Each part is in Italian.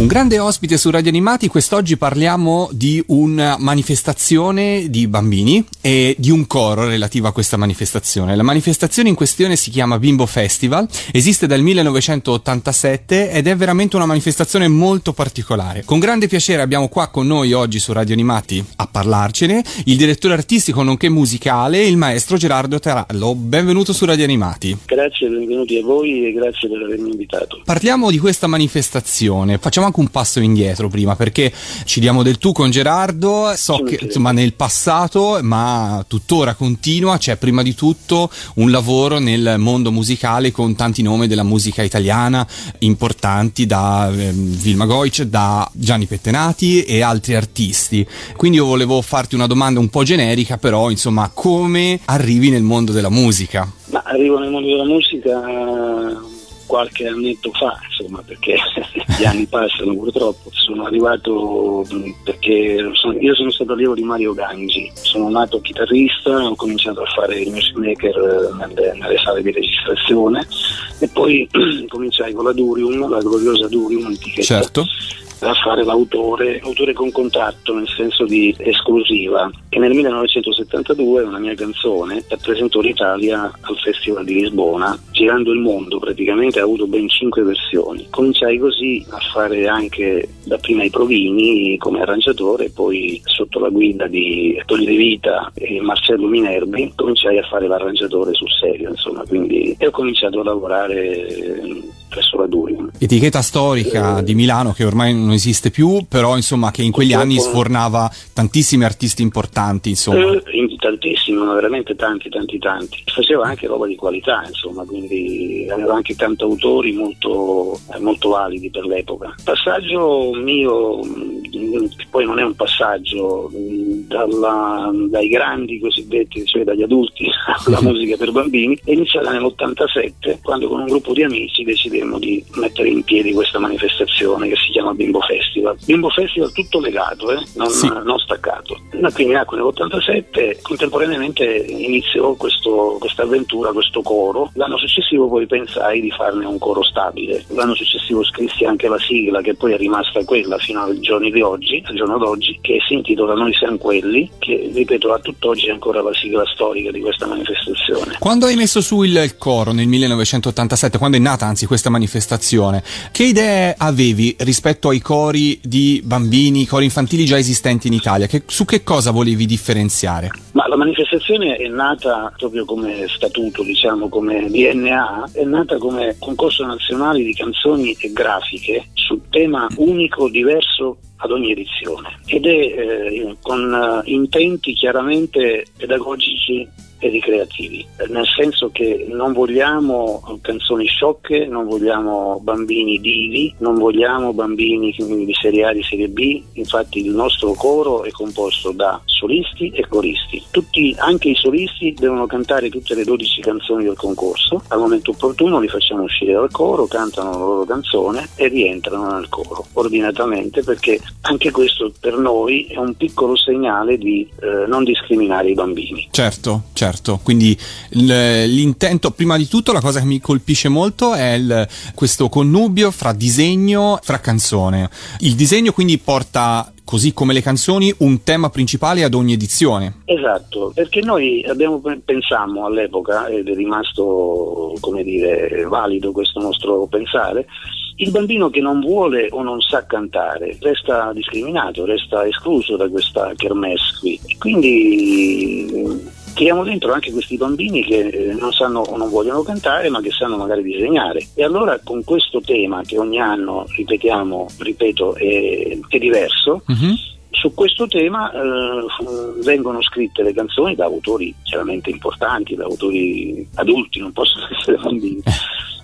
Un grande ospite su Radio Animati, quest'oggi parliamo di una manifestazione di bambini e di un coro relativo a questa manifestazione. La manifestazione in questione si chiama Bimbo Festival, esiste dal 1987 ed è veramente una manifestazione molto particolare. Con grande piacere abbiamo qua con noi oggi su Radio Animati a parlarcene il direttore artistico nonché musicale, il maestro Gerardo Tarallo. Benvenuto su Radio Animati. Grazie, benvenuti a voi e grazie per avermi invitato. Parliamo di questa manifestazione, facciamo anche un passo indietro prima perché ci diamo del tu con Gerardo, so che insomma nel passato ma tuttora continua, c'è prima di tutto un lavoro nel mondo musicale con tanti nomi della musica italiana importanti da eh, Vilma Goic, da Gianni Pettenati e altri artisti. Quindi io volevo farti una domanda un po' generica però insomma come arrivi nel mondo della musica? Ma arrivo nel mondo della musica qualche annetto fa, insomma, perché gli anni passano purtroppo. Sono arrivato perché sono, io sono stato allievo di Mario Gangi, sono nato chitarrista, ho cominciato a fare il music maker nelle, nelle sale di registrazione e poi cominciai con la Durium, la gloriosa Durium antichetta. Certo a fare l'autore, autore con contatto nel senso di esclusiva, che nel 1972 una mia canzone rappresentò l'Italia al Festival di Lisbona, girando il mondo praticamente, ha avuto ben cinque versioni. Cominciai così a fare anche dapprima i provini come arrangiatore, poi sotto la guida di Tony De Vita e Marcello Minerbi cominciai a fare l'arrangiatore sul serio, insomma, quindi e ho cominciato a lavorare presso la Durium. Etichetta storica eh, di Milano che ormai non esiste più, però insomma che in quegli anni sfornava tantissimi artisti importanti, insomma. Eh, tantissimi, ma veramente tanti, tanti, tanti. Faceva anche roba di qualità, insomma, quindi aveva anche tanti autori molto, eh, molto validi per l'epoca. Passaggio mio, mm, poi non è un passaggio mm, dalla, dai grandi cosiddetti, cioè dagli adulti alla musica per bambini, è iniziata nell'87 quando con un gruppo di amici decidemmo di mettere in piedi questa manifestazione che si chiama Bimbo Festival. Bimbo Festival tutto legato, eh? non, Sì. non staccato. Quindi nacque nell'87, contemporaneamente iniziò questa avventura, questo coro. L'anno successivo poi pensai di farne un coro stabile. L'anno successivo scrissi anche la sigla che poi è rimasta quella fino ai giorni di oggi, al giorno d'oggi, che si intitola Noi siamo quelli, che ripeto a tutt'oggi è ancora la sigla storica di questa manifestazione. Quando hai messo su il, il coro nel 1987, quando è nata anzi questa manifestazione, che idee avevi rispetto ai cori di bambini, cori infantili già esistenti in Italia? Che- su che cosa volevi differenziare? Ma la manifestazione è nata proprio come statuto, diciamo come DNA, è nata come concorso nazionale di canzoni e grafiche sul tema unico, diverso ad ogni edizione ed è eh, con eh, intenti chiaramente pedagogici e ricreativi, nel senso che non vogliamo canzoni sciocche, non vogliamo bambini divi, non vogliamo bambini di serie A, di serie B, infatti il nostro coro è composto da solisti e coristi. Tutti, anche i solisti devono cantare tutte le 12 canzoni del concorso, al momento opportuno li facciamo uscire dal coro, cantano la loro canzone e rientrano nel coro ordinatamente perché anche questo per noi è un piccolo segnale di eh, non discriminare i bambini. Certo, certo. Quindi il- l'intento, prima di tutto, la cosa che mi colpisce molto è il- questo connubio fra disegno, fra canzone. Il disegno quindi porta, così come le canzoni, un tema principale ad ogni edizione. Esatto, perché noi abbiamo pensammo all'epoca, ed è rimasto come dire valido questo nostro pensare, il bambino che non vuole o non sa cantare resta discriminato, resta escluso da questa kermesse qui. E Quindi tiriamo dentro anche questi bambini che eh, non sanno o non vogliono cantare ma che sanno magari disegnare. E allora con questo tema che ogni anno ripetiamo, ripeto, è, è diverso, Mhm. su questo tema eh, vengono scritte le canzoni da autori chiaramente importanti, da autori adulti, non possono essere bambini.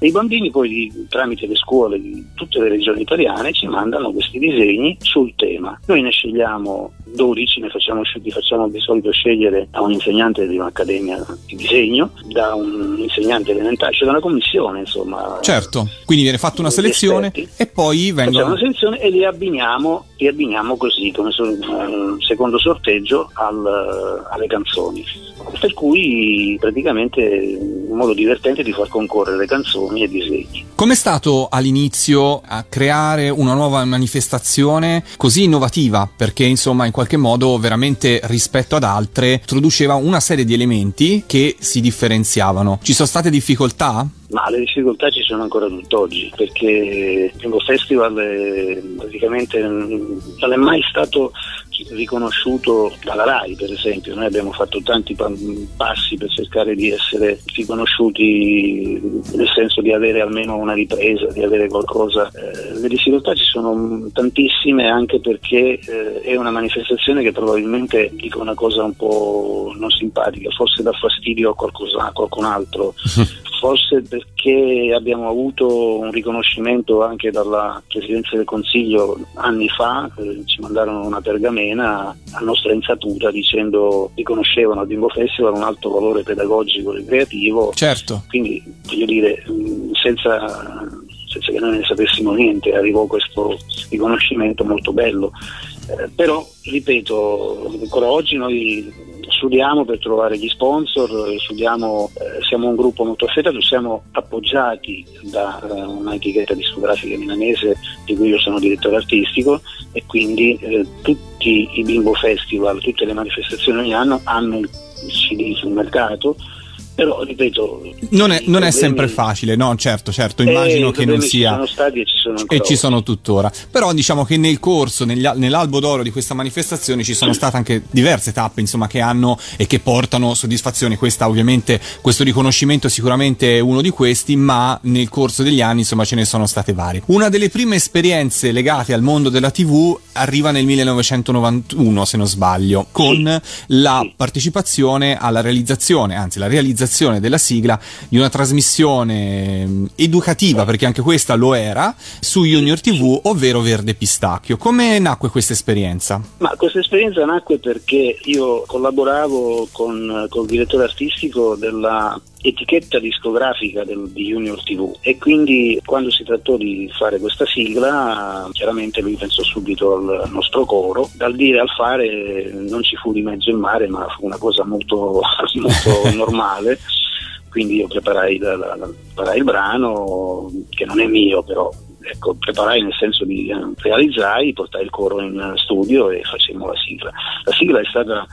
E i bambini poi tramite le scuole di tutte le regioni italiane ci mandano questi disegni sul tema. Noi ne scegliamo 12, ne facciamo, li facciamo di solito scegliere da un insegnante di un'accademia di disegno, da un insegnante elementare, cioè da una commissione insomma. Certo, quindi viene fatta una selezione e poi Facciamo vengono... una selezione e li abbiniamo, li abbiniamo così, come secondo sorteggio, al- alle canzoni. Per cui praticamente un modo divertente di far concorrere canzoni e disegni. Com'è stato all'inizio a creare una nuova manifestazione così innovativa? Perché insomma in qualche modo veramente rispetto ad altre introduceva una serie di elementi che si differenziavano. Ci sono state difficoltà? Ma le difficoltà ci sono ancora tutt'oggi perché il Bingo Festival è, praticamente non è mai stato riconosciuto dalla RAI per esempio, noi abbiamo fatto tanti passi per cercare di essere riconosciuti nel senso di avere almeno una ripresa, di avere qualcosa. Eh, le difficoltà ci sono tantissime anche perché eh, è una manifestazione che probabilmente dico una cosa un po' non simpatica, forse dà fastidio a, qualcosa, a qualcun altro. forse perché abbiamo avuto un riconoscimento anche dalla Presidenza del Consiglio anni fa, ci mandarono una pergamena a nostra insaputa dicendo riconoscevano al Bimbo Festival un alto valore pedagogico e creativo. Certo. Quindi voglio dire, senza, senza che noi ne sapessimo niente, arrivò questo riconoscimento molto bello. Eh, però, ripeto, ancora oggi noi studiamo per trovare gli sponsor, studiamo, eh, siamo un gruppo molto affettato, siamo appoggiati da eh, un'etichetta discografica milanese di cui io sono direttore artistico e quindi eh, tutti i bimbo festival, tutte le manifestazioni ogni anno hanno il CD sul mercato però ripeto non è, non è sempre facile no? Certo certo immagino eh, che non sia ci sono stati e ci sono e ci sono tuttora. Però diciamo che nel corso negli, nell'albo d'oro di questa manifestazione ci sono state anche diverse tappe insomma che hanno e che portano soddisfazione. Questa ovviamente questo riconoscimento sicuramente è uno di questi ma nel corso degli anni insomma ce ne sono state varie. Una delle prime esperienze legate al mondo della tv arriva nel 1991 se non sbaglio con sì. la sì. partecipazione alla realizzazione anzi la realizzazione della sigla di una trasmissione mm, educativa, perché anche questa lo era, su Junior TV, ovvero Verde Pistacchio. Come nacque questa esperienza? Ma questa esperienza nacque perché io collaboravo con, con il direttore artistico della etichetta discografica del, di Junior TV e quindi quando si trattò di fare questa sigla chiaramente lui pensò subito al nostro coro. Dal dire al fare non ci fu di mezzo in mare ma fu una cosa molto, molto normale. Quindi io preparai, la, la, preparai il brano che non è mio però ecco, preparai nel senso di eh, realizzai, portai il coro in studio e facemmo la sigla. La sigla è stata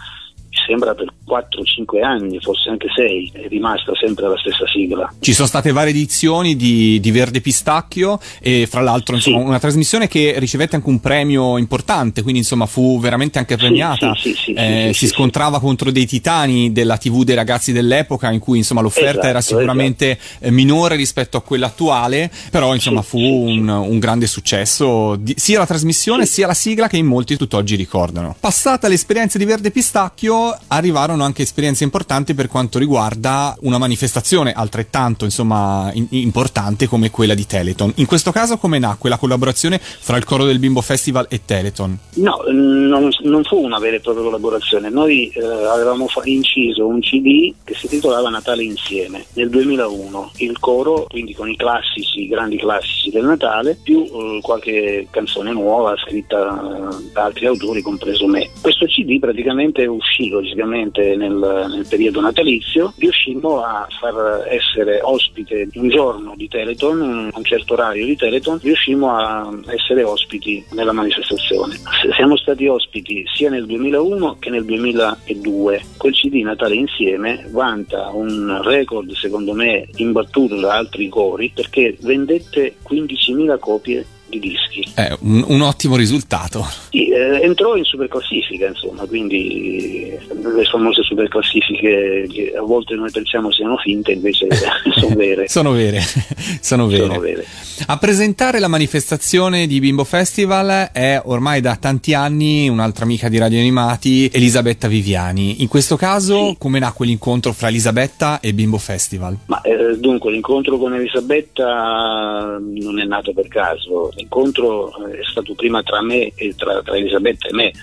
sembra per 4-5 anni, forse anche 6, è rimasta sempre la stessa sigla. Ci sono state varie edizioni di, di Verde Pistacchio e fra l'altro insomma, sì. una trasmissione che ricevette anche un premio importante, quindi insomma fu veramente anche premiata, sì, sì, eh, si scontrava contro dei titani della TV dei ragazzi dell'epoca in cui insomma l'offerta esatto, era sicuramente esatto. minore rispetto a quella attuale, però insomma fu un, un, grande successo, di, sia la trasmissione sia la sigla che in molti tutt'oggi ricordano. Passata l'esperienza di Verde Pistacchio arrivarono anche esperienze importanti per quanto riguarda una manifestazione altrettanto insomma in- importante come quella di Teleton. In questo caso come nacque la collaborazione fra il coro del Bimbo Festival e Teleton? No, non, non fu una vera e propria collaborazione. Noi eh, avevamo fa- inciso un CD che si titolava Natale insieme nel 2001. Il coro, quindi con i classici, i grandi classici del Natale, più eh, qualche canzone nuova scritta da altri autori, compreso me. Questo CD praticamente uscì logicamente nel, nel, periodo natalizio, riuscimmo a far essere ospite un giorno di Teleton, un, certo orario di Teleton, riuscimmo a essere ospiti nella manifestazione. Siamo stati ospiti sia nel 2001 che nel 2002. Quel CD Natale Insieme vanta un record secondo me imbattuto da altri cori perché vendette 15.000 copie di dischi. È un, un ottimo risultato. Sì, eh, entrò in superclassifica, insomma, quindi le famose superclassifiche che a volte noi pensiamo siano finte, invece sono vere. sono vere, sono vere. Sono vere. A presentare la manifestazione di Bimbo Festival è ormai da tanti anni un'altra amica di Radio Animati, Elisabetta Viviani. In questo caso, sì. come nacque l'incontro fra Elisabetta e Bimbo Festival? Ma, eh, dunque, l'incontro con Elisabetta non è nato per caso l'incontro è stato prima tra me e tra, tra Elisabetta e me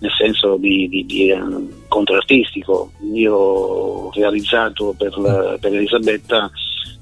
nel senso di, di, di um, incontro artistico. Io ho realizzato per, la, per Elisabetta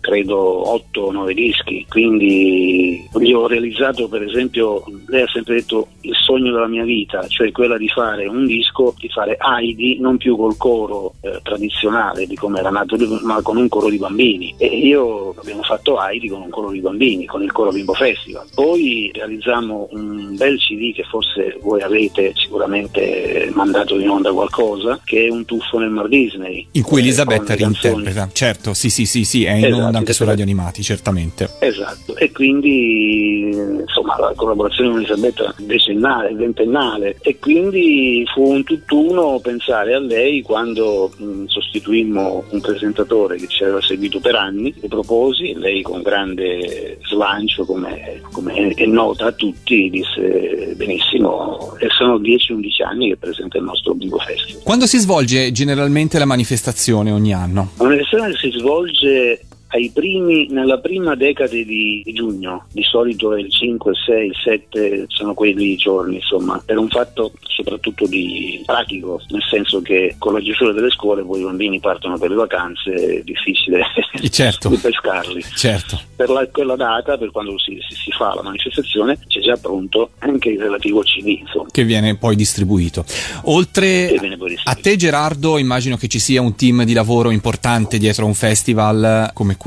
credo 8 o 9 dischi, quindi gli ho realizzato per esempio, lei ha sempre detto il sogno della mia vita, cioè quella di fare un disco, di fare Heidi non più col coro eh, tradizionale di come era nato, ma con un coro di bambini. E io abbiamo fatto Heidi con un coro di bambini, con il coro Bimbo Festival. Poi realizziamo un bel CD che forse voi avete sicuramente mandato in onda qualcosa, che è un tuffo nel Mar Disney. In cui Elisabetta reinterpreta, certo, sì, sì, sì, sì, è in esatto, onda anche su Radio Animati, certamente. Esatto, e quindi insomma la collaborazione con Elisabetta decennale, ventennale, e quindi fu un tutt'uno pensare a lei quando mh, sostituimmo un presentatore che ci aveva seguito per anni, le proposi, lei con grande slancio, come, come è nota a tutti, disse benissimo, e sono 10-11 anni che presenta il nostro Bingo Festival. Quando si svolge generalmente la manifestazione ogni anno? La manifestazione si svolge primi, nella prima decade di, di, giugno, di solito il 5, 6, 7 sono quelli giorni, insomma, per un fatto soprattutto di pratico, nel senso che con la chiusura delle scuole poi i bambini partono per le vacanze, è difficile certo. pescarli. Certo. Per la, quella data, per quando si, si, si, fa la manifestazione, c'è già pronto anche il relativo CD, insomma. Che viene poi distribuito. Oltre poi distribuito. a te Gerardo, immagino che ci sia un team di lavoro importante dietro un festival come questo.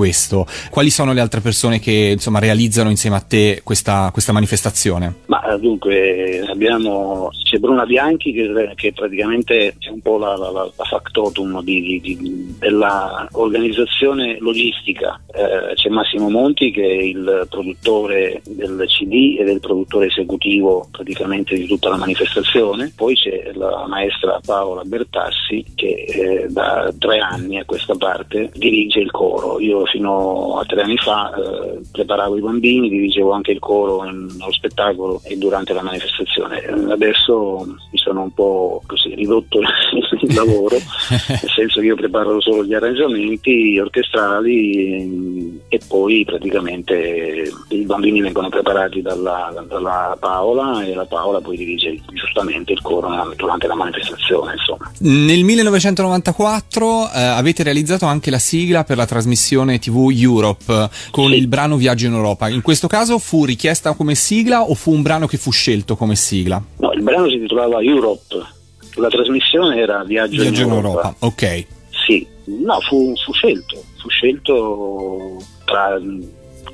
Quali sono le altre persone che insomma, realizzano insieme a te questa, questa manifestazione? Ma dunque abbiamo c'è Bruna Bianchi che, che praticamente è un po' la, la, la factotum di, di, di, dell'organizzazione logistica. Eh, c'è Massimo Monti che è il produttore del CD ed è il produttore esecutivo praticamente di tutta la manifestazione. Poi c'è la maestra Paola Bertassi che eh, da tre anni a questa parte dirige il coro. Io fino a tre anni fa eh, preparavo i bambini, dirigevo anche il coro nello spettacolo e durante la manifestazione. Adesso mi sono un po' così ridotto il lavoro, nel senso che io preparo solo gli arrangiamenti orchestrali e poi praticamente i bambini vengono preparati dalla, dalla Paola e la Paola poi dirige giustamente il coro durante la manifestazione. Insomma. Nel 1994 eh, avete realizzato anche la sigla per la trasmissione TV Europe con sì. il brano Viaggio in Europa. In questo caso fu richiesta come sigla o fu un brano che fu scelto come sigla? No, il brano si intitolava Europe, la trasmissione era Viaggio, Viaggio in, Europa. Europa. Ok. Sì, no, fu, fu scelto, fu scelto tra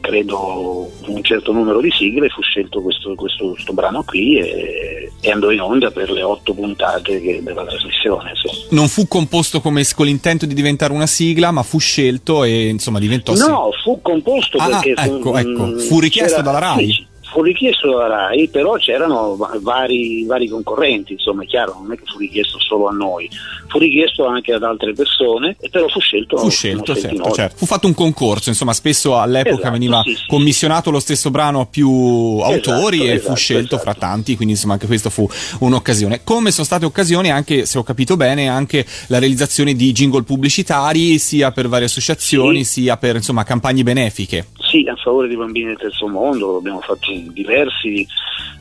credo un certo numero di sigle fu scelto questo, questo, questo brano qui e, e, andò in onda per le otto puntate che, della trasmissione. Insomma. Non fu composto come con l'intento di diventare una sigla, ma fu scelto e insomma diventò. No, fu composto ah, perché ecco, fu, ecco. fu richiesto dalla RAI. Sì, fu richiesto dalla RAI, però c'erano vari, vari, concorrenti, insomma è chiaro, non è che fu richiesto solo a noi, fu richiesto anche ad altre persone, e però fu scelto. Fu scelto, certo, certo, Fu fatto un concorso, insomma spesso all'epoca esatto, veniva sì, sì. commissionato lo stesso brano a più autori esatto, e esatto, fu scelto fra esatto. tanti, quindi insomma anche questa fu un'occasione. Come sono state occasioni anche, se ho capito bene, anche la realizzazione di jingle pubblicitari, sia per varie associazioni, sì. sia per insomma campagne benefiche. Sì, a favore dei bambini del terzo mondo, abbiamo fatto diversi,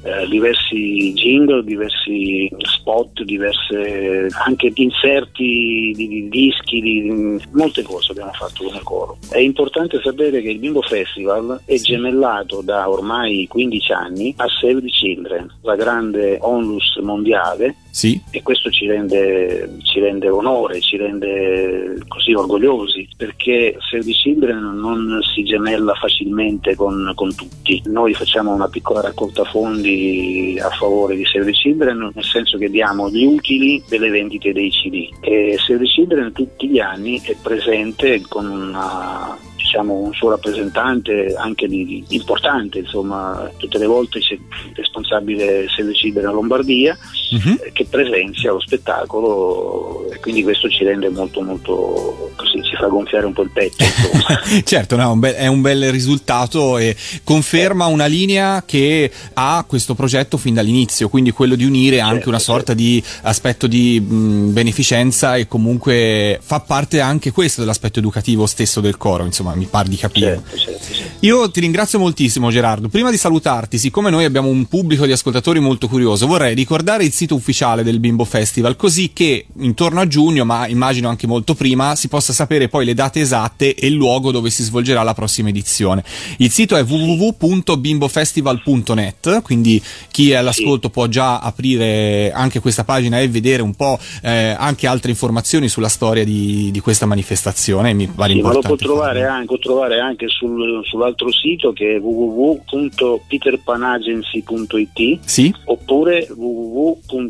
eh, diversi jingle, diversi spot, diverse anche inserti di, di dischi, di, molte cose abbiamo fatto come coro. È importante sapere che il Bimbo Festival è gemellato da ormai 15 anni a Save the Children, la grande onlus mondiale sì. E questo ci rende, ci rende, onore, ci rende così orgogliosi, perché Save the Children non si gemella facilmente con, con, tutti. Noi facciamo una piccola raccolta fondi a favore di Save the Children, nel senso che diamo gli utili delle vendite dei CD. E Save the Children tutti gli anni è presente con una diciamo, un suo rappresentante anche di, importante, insomma, tutte le volte il responsabile se decide la Lombardia uh-huh. che presenzia lo spettacolo e quindi questo ci rende molto molto così, ci fa gonfiare un po' il petto. certo, no, è un bel risultato e conferma una linea che ha questo progetto fin dall'inizio, quindi quello di unire certo, anche una sorta certo. di aspetto di mh, beneficenza e comunque fa parte anche questo dell'aspetto educativo stesso del coro, insomma mi pare di capire. Certo, certo, certo. Io ti ringrazio moltissimo Gerardo. Prima di salutarti, siccome noi abbiamo un pubblico di ascoltatori molto curioso, vorrei ricordare il sito ufficiale del Bimbo Festival, così che intorno a giugno, ma immagino anche molto prima, si possa sapere poi le date esatte e il luogo dove si svolgerà la prossima edizione. Il sito è www.bimbofestival.net, quindi chi è all'ascolto può già aprire anche questa pagina e vedere un po' eh, anche altre informazioni sulla storia di, di questa manifestazione. Mi pare Sì, ma lo importante può trovare anche, può trovare anche sul- sull'altro sito che è www.peterpanagency.it Sì? oppure www.map.it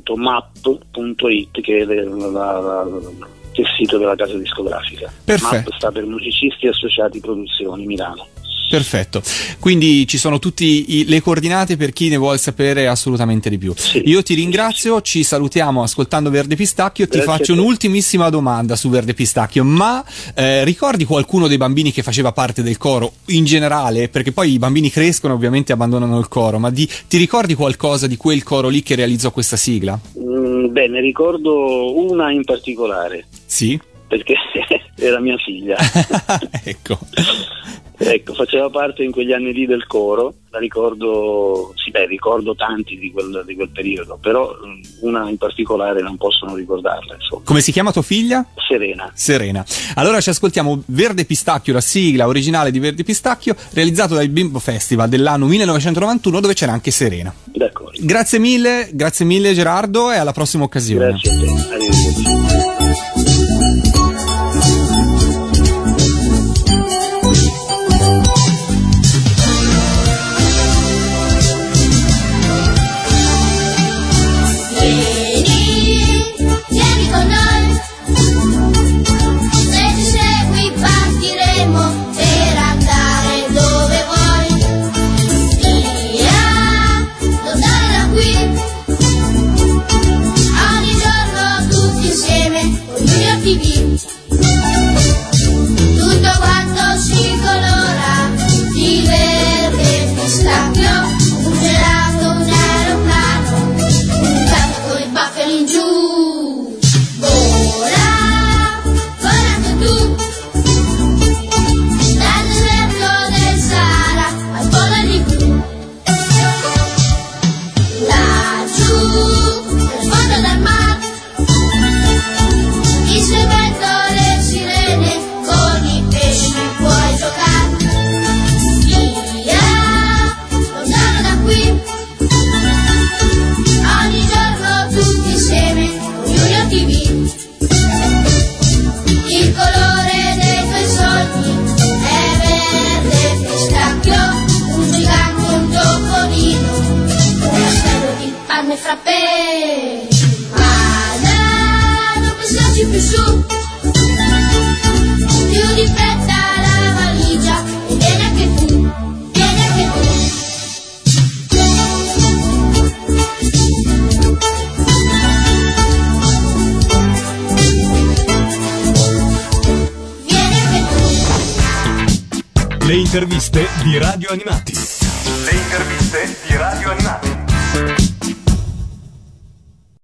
che è la- la- la- che è il sito della casa discografica. Perfetto. MAP sta per Musicisti Associati Produzioni Milano. Perfetto, quindi ci sono tutte le coordinate per chi ne vuole sapere assolutamente di più. Sì. Io ti ringrazio, ci salutiamo ascoltando Verde Pistacchio, ti Grazie faccio a te. un'ultimissima domanda su Verde Pistacchio, ma eh, ricordi qualcuno dei bambini che faceva parte del coro in generale? Perché poi i bambini crescono ovviamente abbandonano il coro, ma di- ti ricordi qualcosa di quel coro lì che realizzò questa sigla? Mm, beh, ne ricordo una in particolare Sì? Perché era mia figlia. ecco. Ecco, faceva parte in quegli anni lì del coro, la ricordo, sì beh, ricordo tanti di quel, di quel periodo, però mm, una in particolare non posso non ricordarla, insomma. Come si chiama tua figlia? Serena. Serena. Allora ci ascoltiamo Verde Pistacchio, la sigla originale di Verde Pistacchio, realizzato dal Bimbo Festival dell'anno 1991 dove c'era anche Serena. D'accordo. Grazie mille, grazie mille Gerardo e alla prossima occasione. Grazie a te. Arrivederci. Panne frappè. Non pensarci più su, più di fretta la valigia e vieni anche tu. Vieni anche tu. Le interviste di Radio Animati. Le interviste di Radio Animati.